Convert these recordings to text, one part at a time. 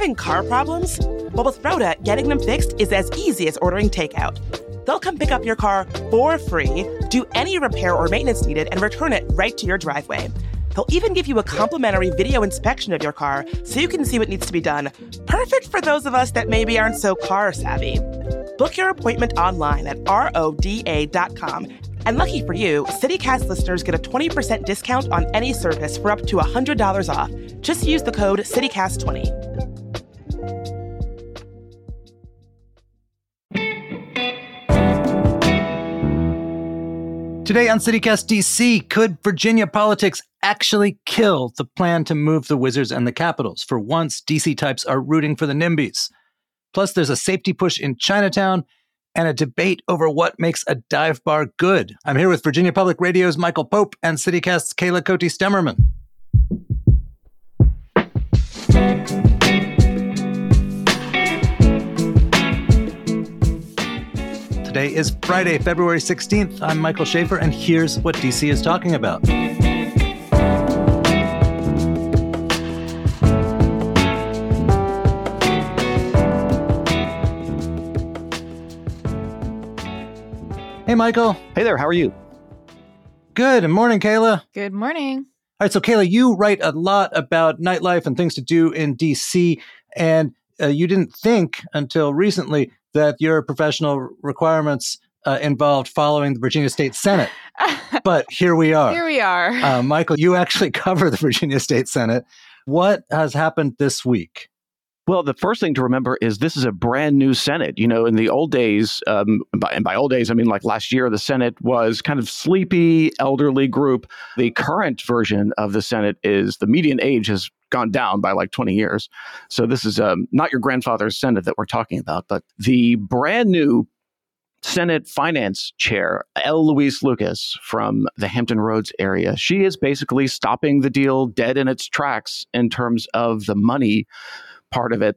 Having car problems? Well, with Rhoda, getting them fixed is as easy as ordering takeout. They'll come pick up your car for free, do any repair or maintenance needed, and return it right to your driveway. They'll even give you a complimentary video inspection of your car so you can see what needs to be done. Perfect for those of us that maybe aren't so car savvy. Book your appointment online at roda.com. And lucky for you, CityCast listeners get a 20% discount on any service for up to $100 off. Just use the code CityCast20. Today on CityCast DC, could Virginia politics actually kill the plan to move the Wizards and the Capitals? For once, DC types are rooting for the NIMBYs. Plus, there's a safety push in Chinatown and a debate over what makes a dive bar good. I'm here with Virginia Public Radio's Michael Pope and CityCast's Kayla Cote Stemmerman. Today is Friday, February 16th. I'm Michael Schaffer, and here's what DC is talking about. Hey, Michael. Hey there, how are you? Good. And morning, Kayla. Good morning. All right, so Kayla, you write a lot about nightlife and things to do in DC, and uh, you didn't think until recently that your professional requirements uh, involved following the Virginia State Senate. but here we are. Here we are. Uh, Michael, you actually cover the Virginia State Senate. What has happened this week? Well, the first thing to remember is this is a brand new Senate. You know, in the old days, um, by, and by old days, I mean like last year, the Senate was kind of sleepy, elderly group. The current version of the Senate is the median age has gone down by like 20 years. So this is um, not your grandfather's Senate that we're talking about, but the brand new Senate Finance Chair, L. Louise Lucas from the Hampton Roads area. She is basically stopping the deal dead in its tracks in terms of the money part of it.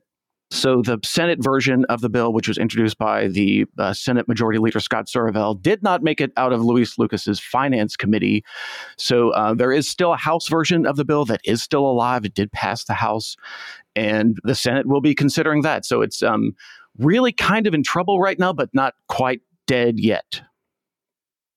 So the Senate version of the bill, which was introduced by the uh, Senate Majority Leader Scott Surovell, did not make it out of Louise Lucas's Finance Committee. So uh, there is still a House version of the bill that is still alive. It did pass the House, and the Senate will be considering that. So it's um, really kind of in trouble right now, but not quite dead yet.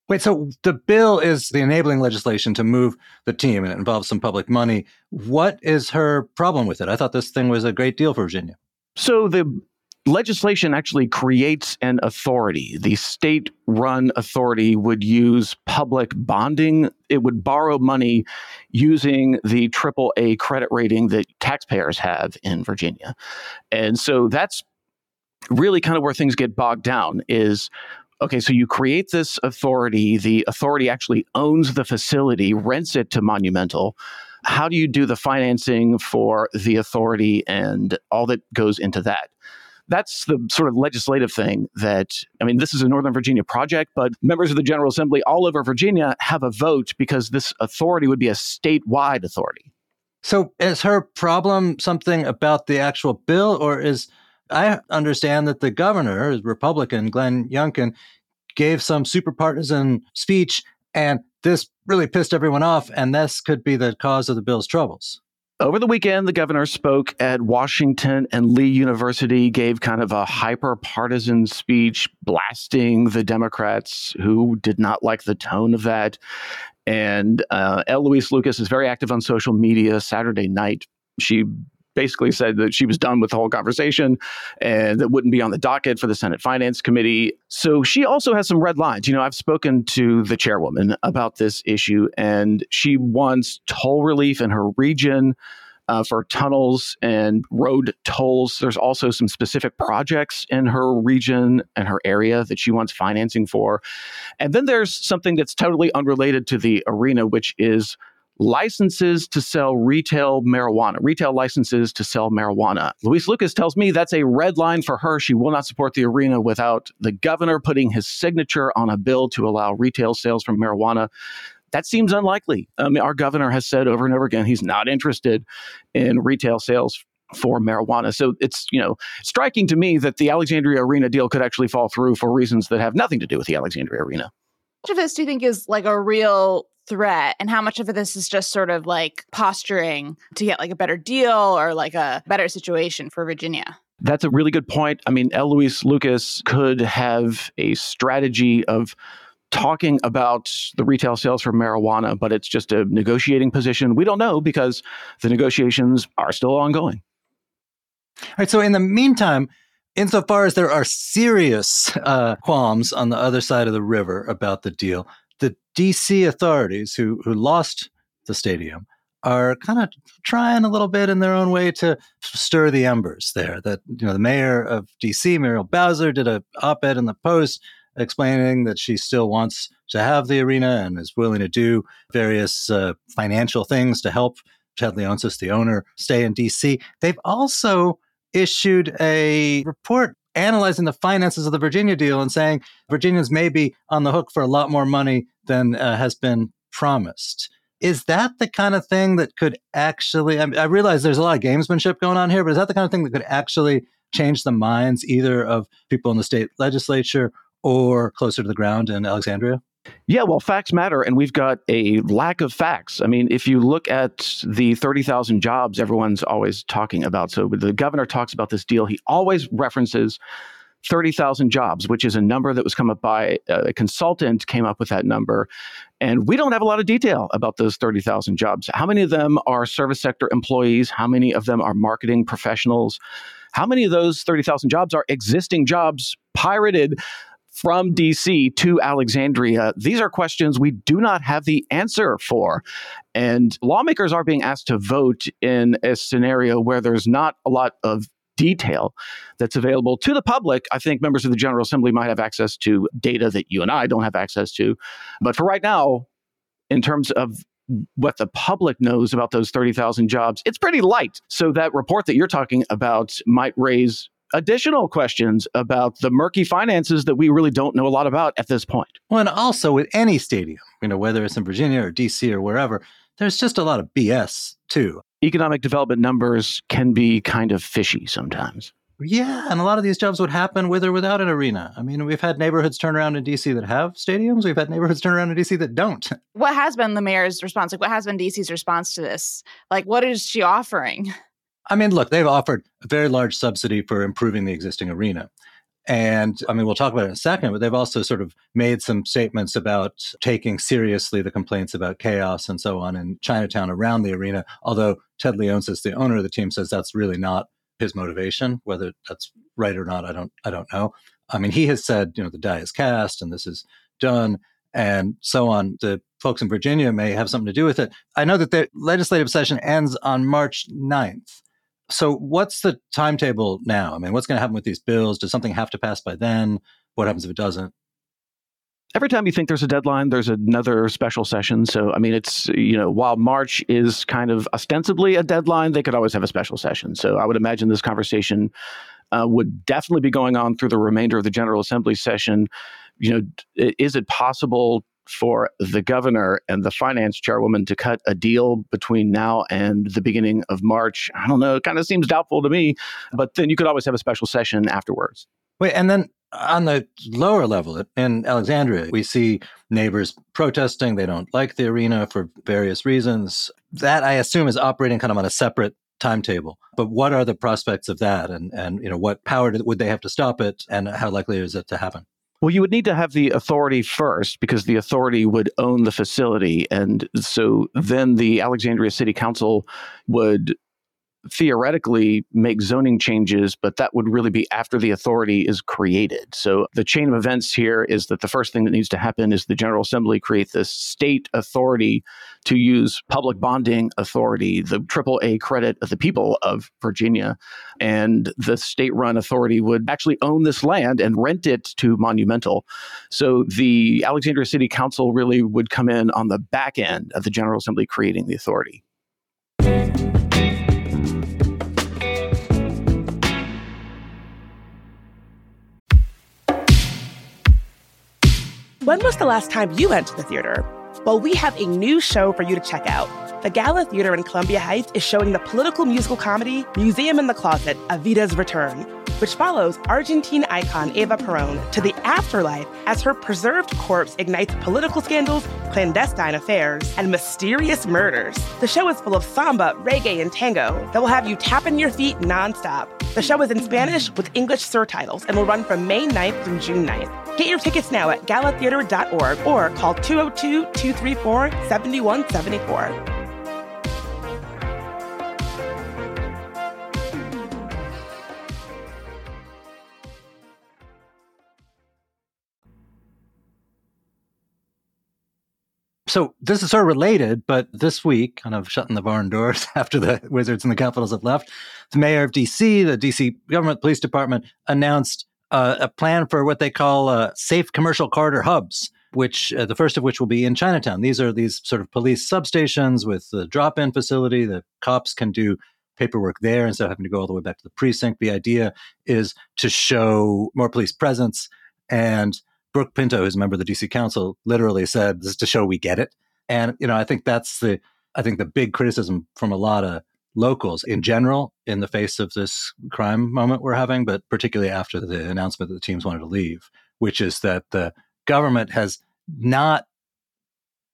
Wait, so the bill is the enabling legislation to move the team and it involves some public money. What is her problem with it? I thought this thing was a great deal for Virginia. So the legislation actually creates an authority. The state run authority would use public bonding. It would borrow money using the AAA credit rating that taxpayers have in Virginia. And so that's really kind of where things get bogged down is okay, so you create this authority. The authority actually owns the facility, rents it to Monumental. How do you do the financing for the authority and all that goes into that? That's the sort of legislative thing that, I mean, this is a Northern Virginia project, but members of the General Assembly all over Virginia have a vote because this authority would be a statewide authority. So is her problem something about the actual bill, or is I understand that the governor, Republican Glenn Youngkin, gave some super partisan speech, and this really pissed everyone off, and this could be the cause of the bill's troubles. Over the weekend, the governor spoke at Washington and Lee University, gave kind of a hyper partisan speech, blasting the Democrats who did not like the tone of that. And uh, Lucas is very active on social media Saturday night. She basically said that she was done with the whole conversation and that wouldn't be on the docket for the Senate Finance Committee. So she also has some red lines. You know, I've spoken to the chairwoman about this issue, and she wants toll relief in her region. Uh, for tunnels and road tolls. There's also some specific projects in her region and her area that she wants financing for. And then there's something that's totally unrelated to the arena, which is licenses to sell retail marijuana, retail licenses to sell marijuana. Louise Lucas tells me that's a red line for her. She will not support the arena without the governor putting his signature on a bill to allow retail sales from marijuana. That seems unlikely. I mean, our governor has said over and over again he's not interested in retail sales for marijuana. So it's, you know, striking to me that the Alexandria Arena deal could actually fall through for reasons that have nothing to do with the Alexandria Arena. Much of this do you think is like a real threat and how much of this is just sort of like posturing to get like a better deal or like a better situation for Virginia? That's a really good point. I mean, L. Louise Lucas could have a strategy of talking about the retail sales for marijuana, but it's just a negotiating position. We don't know because the negotiations are still ongoing. All right. So, in the meantime, insofar as there are serious uh, qualms on the other side of the river about the deal, the DC authorities who, who lost the stadium are kind of trying a little bit in their own way to stir the embers there. That, you know, the mayor of DC, Muriel Bowser, did a op ed in the Post explaining that she still wants to have the arena and is willing to do various uh, financial things to help Ted Leonsis, the owner, stay in DC. They've also issued a report analyzing the finances of the Virginia deal and saying Virginians may be on the hook for a lot more money than uh, has been promised. Is that the kind of thing that could actually? I, mean, I realize there's a lot of gamesmanship going on here, but is that the kind of thing that could actually change the minds either of people in the state legislature or closer to the ground in Alexandria? Yeah, well, facts matter, and we've got a lack of facts. I mean, if you look at the 30,000 jobs everyone's always talking about, so the governor talks about this deal, he always references 30,000 jobs, which is a number that was come up by uh, a consultant, came up with that number. And we don't have a lot of detail about those 30,000 jobs. How many of them are service sector employees? How many of them are marketing professionals? How many of those 30,000 jobs are existing jobs pirated from DC to Alexandria? These are questions we do not have the answer for. And lawmakers are being asked to vote in a scenario where there's not a lot of detail that's available to the public. I think members of the General Assembly might have access to data that you and I don't have access to. But for right now, in terms of what the public knows about those 30,000 jobs, it's pretty light. So that report that you're talking about might raise additional questions about the murky finances that we really don't know a lot about at this point. Well, and also with any stadium, you know, whether it's in Virginia or DC or wherever, there's just a lot of BS too. Economic development numbers can be kind of fishy sometimes. Yeah, and a lot of these jobs would happen with or without an arena. I mean, we've had neighborhoods turn around in DC that have stadiums. We've had neighborhoods turn around in DC that don't. What has been the mayor's response? Like, what has been DC's response to this? Like, what is she offering? I mean, look, they've offered a very large subsidy for improving the existing arena. And I mean, we'll talk about it in a second, but they've also sort of made some statements about taking seriously the complaints about chaos and so on in Chinatown around the arena. Although Ted Leonsis, the owner of the team, says that's really not his motivation. Whether that's right or not, I don't, I don't know. I mean, he has said, you know, the die is cast and this is done and so on. The folks in Virginia may have something to do with it. I know that the legislative session ends on March 9th. So, what's the timetable now? I mean, what's going to happen with these bills? Does something have to pass by then? What happens if it doesn't? Every time you think there's a deadline, there's another special session. So, I mean, it's, you know, while March is kind of ostensibly a deadline, they could always have a special session. So, I would imagine this conversation uh, would definitely be going on through the remainder of the General Assembly session. You know, is it possible for the governor and the finance chairwoman to cut a deal between now and the beginning of March. I don't know. It kind of seems doubtful to me, but then you could always have a special session afterwards. Wait, and then on the lower level in Alexandria, we see neighbors protesting. They don't like the arena for various reasons. That I assume is operating kind of on a separate timetable. But what are the prospects of that, and and you know what power would they have to stop it, and how likely is it to happen? Well, you would need to have the authority first because the authority would own the facility. And so mm-hmm. then the Alexandria City Council would theoretically make zoning changes, but that would really be after the authority is created. So the chain of events here is that the first thing that needs to happen is the General Assembly create this state authority to use public bonding authority, the AAA credit of the people of Virginia. And the state run authority would actually own this land and rent it to Monumental. So the Alexandria City Council really would come in on the back end of the General Assembly creating the authority. When was the last time you went to the theater? Well, we have a new show for you to check out. The Gala Theater in Columbia Heights is showing the political musical comedy Museum in the Closet, Evita's Return. Which follows Argentine icon Eva Peron to the afterlife as her preserved corpse ignites political scandals, clandestine affairs, and mysterious murders. The show is full of samba, reggae, and tango that will have you tapping your feet nonstop. The show is in Spanish with English surtitles and will run from May 9th through June 9th. Get your tickets now at galatheater.org or call 202 234 7174. So this is sort of related, but this week, kind of shutting the barn doors after the Wizards and the Capitals have left, the mayor of DC, the DC government police department, announced uh, a plan for what they call uh, safe commercial corridor hubs. Which uh, the first of which will be in Chinatown. These are these sort of police substations with the drop-in facility. The cops can do paperwork there instead of having to go all the way back to the precinct. The idea is to show more police presence and Brooke Pinto, who's a member of the DC Council, literally said, "This is to show we get it." And you know, I think that's the I think the big criticism from a lot of locals in general in the face of this crime moment we're having, but particularly after the announcement that the teams wanted to leave, which is that the government has not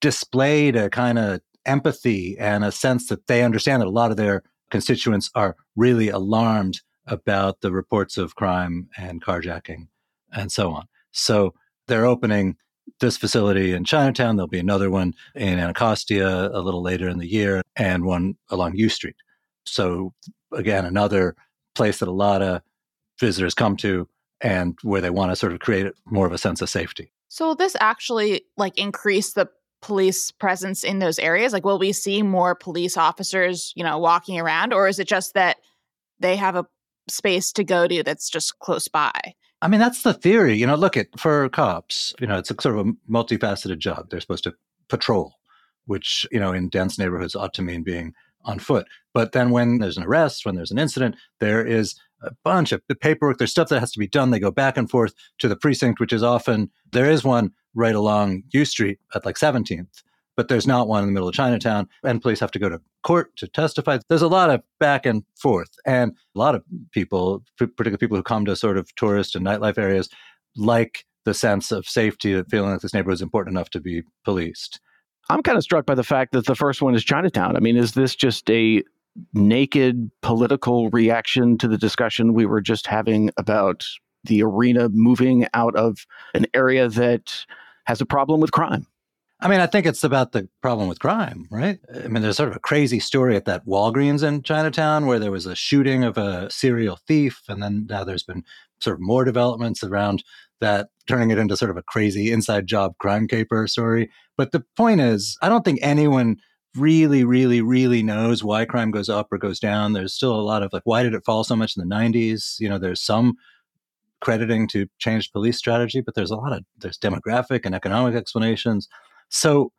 displayed a kind of empathy and a sense that they understand that a lot of their constituents are really alarmed about the reports of crime and carjacking and so on. So they're opening this facility in Chinatown. There'll be another one in Anacostia a little later in the year, and one along U Street. So again, another place that a lot of visitors come to and where they want to sort of create more of a sense of safety. So will this actually like increase the police presence in those areas? Like will we see more police officers, you know, walking around or is it just that they have a space to go to that's just close by? I mean, that's the theory. You know, look at for cops, you know, it's a sort of a multifaceted job. They're supposed to patrol, which, you know, in dense neighborhoods ought to mean being on foot. But then when there's an arrest, when there's an incident, there is a bunch of paperwork. There's stuff that has to be done. They go back and forth to the precinct, which is often, there is one right along U Street at like 17th but there's not one in the middle of Chinatown, and police have to go to court to testify. There's a lot of back and forth, and a lot of people, particularly people who come to sort of tourist and nightlife areas, like the sense of safety, that feeling like this neighborhood is important enough to be policed. I'm kind of struck by the fact that the first one is Chinatown. I mean, is this just a naked political reaction to the discussion we were just having about the arena moving out of an area that has a problem with crime? I mean, I think it's about the problem with crime, right? I mean, there's sort of a crazy story at that Walgreens in Chinatown where there was a shooting of a serial thief. And then now there's been sort of more developments around that, turning it into sort of a crazy inside job crime caper story. But the point is, I don't think anyone really, really, really knows why crime goes up or goes down. There's still a lot of like, why did it fall so much in the 90s? You know, there's some crediting to changed police strategy, but there's a lot of, there's demographic and economic explanations. So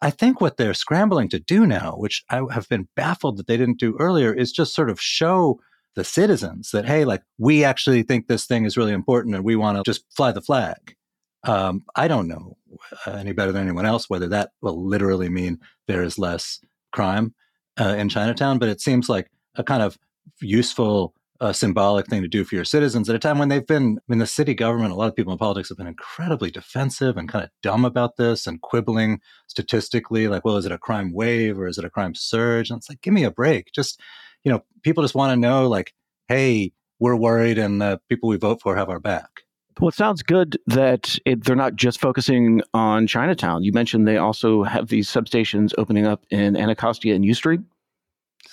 I think what they're scrambling to do now, which I have been baffled that they didn't do earlier, is just sort of show the citizens that, hey, like we actually think this thing is really important and we want to just fly the flag. Um, I don't know uh, any better than anyone else whether that will literally mean there is less crime uh, in Chinatown, but it seems like a kind of useful a symbolic thing to do for your citizens at a time when they've been in the city government. A lot of people in politics have been incredibly defensive and kind of dumb about this and quibbling statistically, like, well, is it a crime wave or is it a crime surge? And it's like, give me a break. Just, you know, people just want to know, like, hey, we're worried and the people we vote for have our back. Well, it sounds good that it, they're not just focusing on Chinatown. You mentioned they also have these substations opening up in Anacostia and U Street.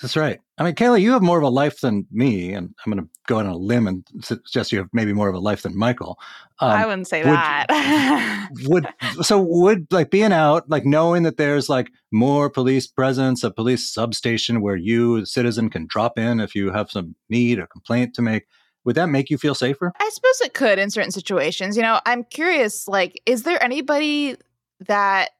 That's right. I mean, Kayla, you have more of a life than me, and I'm going to go on a limb and suggest you have maybe more of a life than Michael. Um, I wouldn't say would, that. would so would like being out, like knowing that there's like more police presence, a police substation where you, a citizen, can drop in if you have some need or complaint to make. Would that make you feel safer? I suppose it could in certain situations. You know, I'm curious. Like, is there anybody that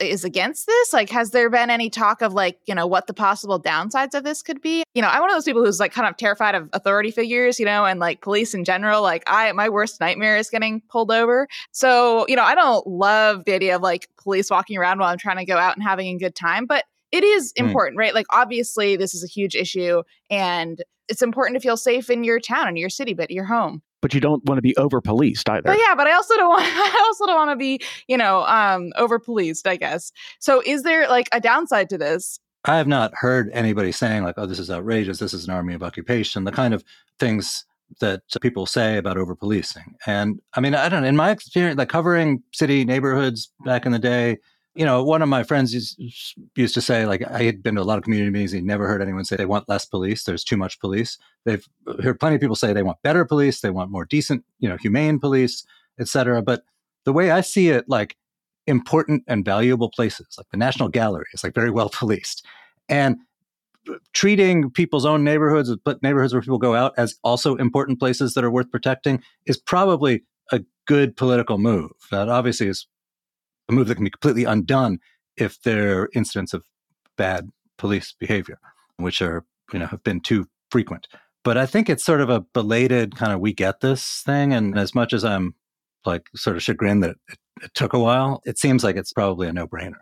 is against this? Like, has there been any talk of like, you know, what the possible downsides of this could be? You know, I'm one of those people who's like kind of terrified of authority figures, you know, and like police in general. Like, I, my worst nightmare is getting pulled over. So, you know, I don't love the idea of like police walking around while I'm trying to go out and having a good time, but it is Hmm. important, right? Like obviously this is a huge issue and it's important to feel safe in your town and your city, but your home. But you don't want to be over policed either. But yeah, but I also don't want I also don't want to be, you know, um over policed, I guess. So is there like a downside to this? I have not heard anybody saying like, "Oh, this is outrageous. This is an army of occupation." The kind of things that people say about over policing. And I mean, I don't know. In my experience, like covering city neighborhoods back in the day, you know, one of my friends used, to say, like, I had been to a lot of community meetings. He never heard anyone say they want less police. There's too much police. They've heard plenty of people say they want better police. They want more decent, you know, humane police, et cetera. But the way I see it, like important and valuable places, like the National Gallery, is like very well policed. And treating people's own neighborhoods, neighborhoods where people go out as also important places that are worth protecting is probably a good political move. That obviously is a move that can be completely undone if there are incidents of bad police behavior, which are, you know, have been too frequent. But I think it's sort of a belated kind of we get this thing. And as much as I'm like sort of chagrined that it, it took a while, it seems like it's probably a no brainer.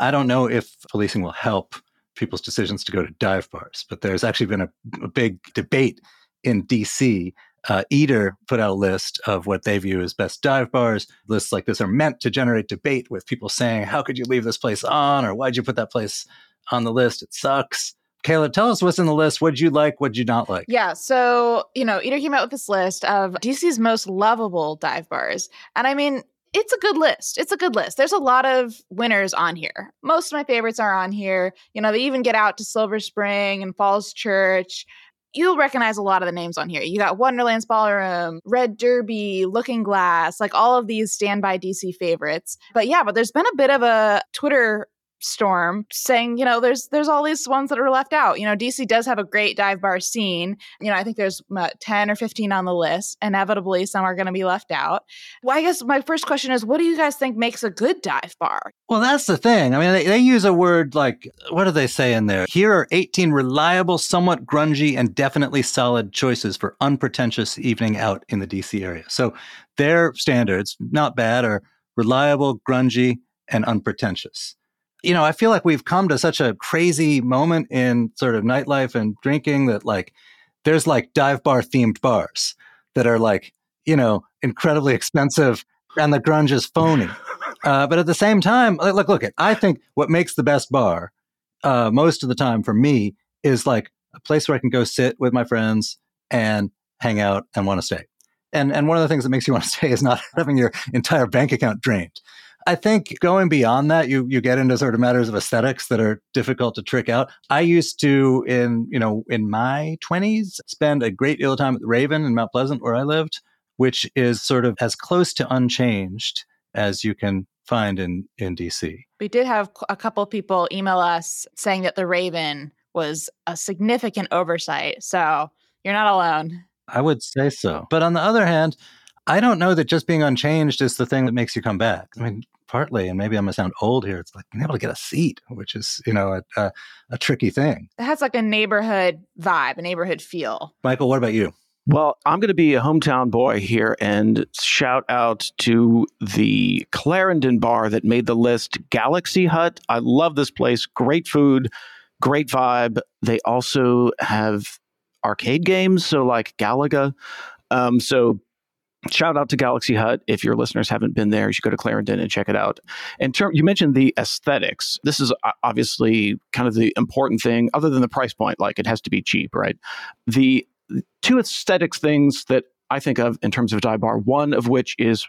I don't know if policing will help people's decisions to go to dive bars, but there's actually been a, a big debate in DC. Uh, Eater put out a list of what they view as best dive bars. Lists like this are meant to generate debate with people saying, How could you leave this place on? or Why'd you put that place on the list? It sucks. Kayla, tell us what's in the list. What'd you like? What'd you not like? Yeah, so, you know, Eater came out with this list of DC's most lovable dive bars. And I mean, it's a good list. It's a good list. There's a lot of winners on here. Most of my favorites are on here. You know, they even get out to Silver Spring and Falls Church. You'll recognize a lot of the names on here. You got Wonderland's Ballroom, Red Derby, Looking Glass, like all of these standby DC favorites. But yeah, but there's been a bit of a Twitter storm saying you know there's there's all these ones that are left out you know dc does have a great dive bar scene you know i think there's uh, 10 or 15 on the list inevitably some are going to be left out well i guess my first question is what do you guys think makes a good dive bar Well, that's the thing. I mean, they, they use a word like, what do they say in there? Here are 18 reliable, somewhat grungy, and definitely solid choices for unpretentious evening out in the DC area. So their standards, not bad, are reliable, grungy, and unpretentious. You know, I feel like we've come to such a crazy moment in sort of nightlife and drinking that, like, there's like dive bar themed bars that are like, you know, incredibly expensive and the grunge is phony. Uh, but at the same time, like, look, look. I think what makes the best bar, uh, most of the time for me, is like a place where I can go sit with my friends and hang out and want to stay. And and one of the things that makes you want to stay is not having your entire bank account drained. I think going beyond that, you you get into sort of matters of aesthetics that are difficult to trick out. I used to, in you know, in my twenties, spend a great deal of time at the Raven in Mount Pleasant, where I lived, which is sort of as close to unchanged as you can find in in DC. we did have a couple people email us saying that the raven was a significant oversight so you're not alone I would say so. But on the other hand, I don't know that just being unchanged is the thing that makes you come back. I mean, partly, and maybe I'm gonna sound old here. It's like being able to get a seat, which is you know a, a, a tricky thing. it has like a neighborhood vibe a neighborhood feel Michael, what about you? Well, I'm going to be a hometown boy here and shout out to the Clarendon bar that made the list, Galaxy Hut. I love this place. Great food, great vibe. They also have arcade games, so like Galaga. Um, so shout out to Galaxy Hut. If your listeners haven't been there, you should go to Clarendon and check it out. And term, you mentioned the aesthetics. This is uh, obviously kind of the important thing, other than the price point. Like it has to be cheap, right? The two aesthetics things that I think of in terms of dive bar, one of which is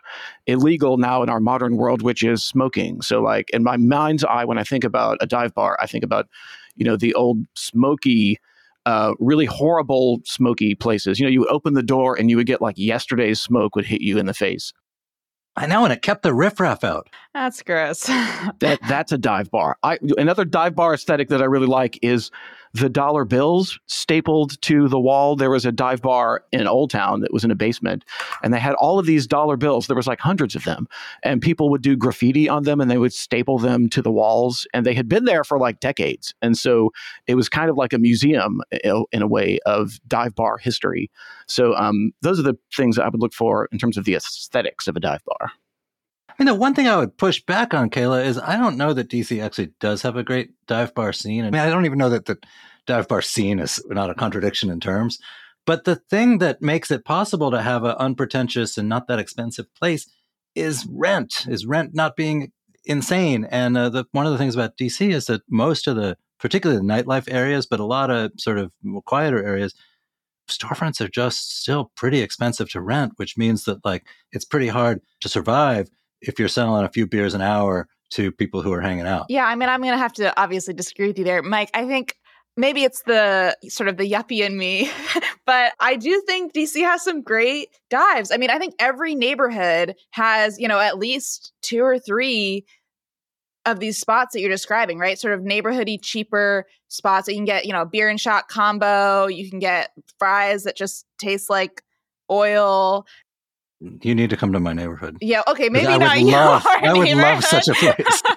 illegal now in our modern world, which is smoking. So, like in my mind's eye, when I think about a dive bar, I think about, you know, the old smoky, uh, really horrible smoky places. You know, you would open the door and you would get like yesterday's smoke would hit you in the face. I know, and it kept the riffraff out. that's gross That that's a dive bar. I another dive bar aesthetic that I really like is the dollar bills stapled to the wall. There was a dive bar in Old Town that was in a basement, and they had all of these dollar bills. There was like hundreds of them, and people would do graffiti on them and they would staple them to the walls. And they had been there for like decades, and so it was kind of like a museum in a way of dive bar history. So um, those are the things I would look for in terms of the aesthetics of a dive bar. Mean, the one thing I would push back on, Kayla, is I don't know that DC actually does have a great dive bar scene. I mean, I don't even know that the dive bar scene is not a contradiction in terms. But the thing that makes it possible to have an unpretentious and not that expensive place is rent, is rent not being insane. And uh, the, one of the things about DC is that most of the, particularly the nightlife areas, but a lot of sort of quieter areas, storefronts are just still pretty expensive to rent, which means that like it's pretty hard to survive if you're selling a few beers an hour to people who are hanging out. Yeah, I mean, I'm going to have to obviously disagree with you there, Mike. I think maybe it's the sort of the yuppie in me, but I do think DC has some great dives. I mean, I think every neighborhood has, you know, at least two or three of these spots that you're describing, right? Sort of neighborhoody, cheaper spots that you can get, you know, beer and shot combo. You can get fries that just taste like oil. You need to come to my neighborhood. Yeah. Okay. Maybe I not would love, I would love such a place.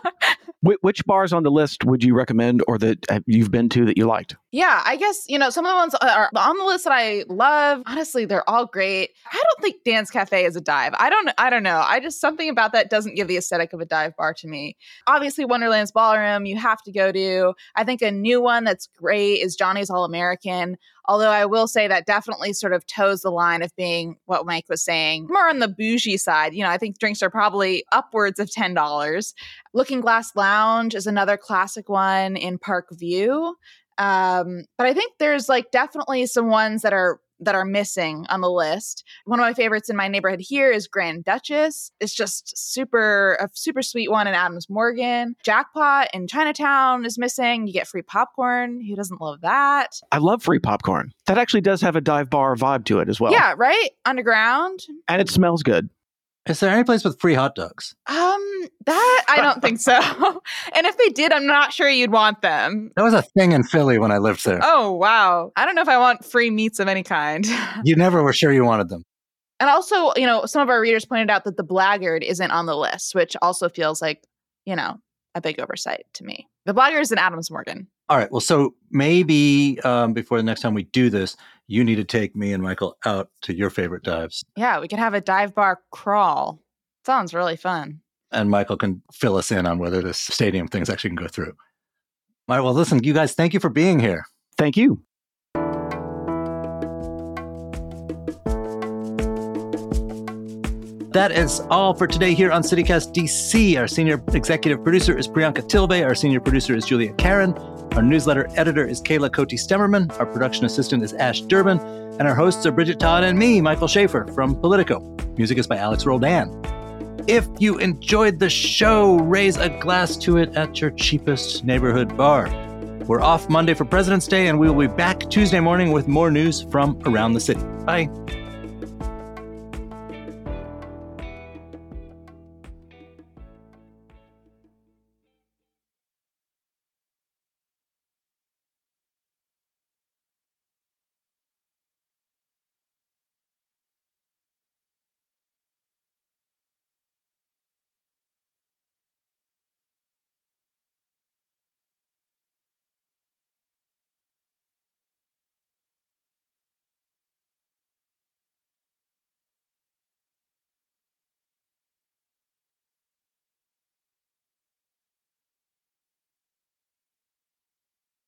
Which bars on the list would you recommend or that uh, you've been to that you liked? Yeah, I guess, you know, some of the ones uh, are on the list that I love. Honestly, they're all great. I don't think Dan's Cafe is a dive. I don't I don't know. I just something about that doesn't give the aesthetic of a dive bar to me. Obviously, Wonderland's Ballroom you have to go to. I think a new one that's great is Johnny's All American. Although I will say that definitely sort of toes the line of being what Mike was saying, more on the bougie side. You know, I think drinks are probably upwards of $10. Looking Glass Lounge is another classic one in Park View. Um, but I think there's like definitely some ones that are that are missing on the list. One of my favorites in my neighborhood here is Grand Duchess. It's just super a super sweet one in Adams Morgan. Jackpot in Chinatown is missing. You get free popcorn. Who doesn't love that? I love free popcorn. That actually does have a dive bar vibe to it as well. Yeah, right? Underground. And it smells good. Is there any place with free hot dogs? Um, that I don't think so. and if they did, I'm not sure you'd want them. That was a thing in Philly when I lived there. Oh wow! I don't know if I want free meats of any kind. you never were sure you wanted them. And also, you know, some of our readers pointed out that the Blaguard isn't on the list, which also feels like, you know, a big oversight to me. The Blaguard is in Adams Morgan. All right. Well, so maybe um, before the next time we do this, you need to take me and Michael out to your favorite dives. Yeah, we could have a dive bar crawl. Sounds really fun. And Michael can fill us in on whether this stadium things actually can go through. All right. Well, listen, you guys, thank you for being here. Thank you. That is all for today here on CityCast DC. Our senior executive producer is Priyanka Tilve. Our senior producer is Julia Karen. Our newsletter editor is Kayla Cote Stemmerman. Our production assistant is Ash Durbin. And our hosts are Bridget Todd and me, Michael Schaffer from Politico. Music is by Alex Roldan. If you enjoyed the show, raise a glass to it at your cheapest neighborhood bar. We're off Monday for President's Day, and we will be back Tuesday morning with more news from around the city. Bye.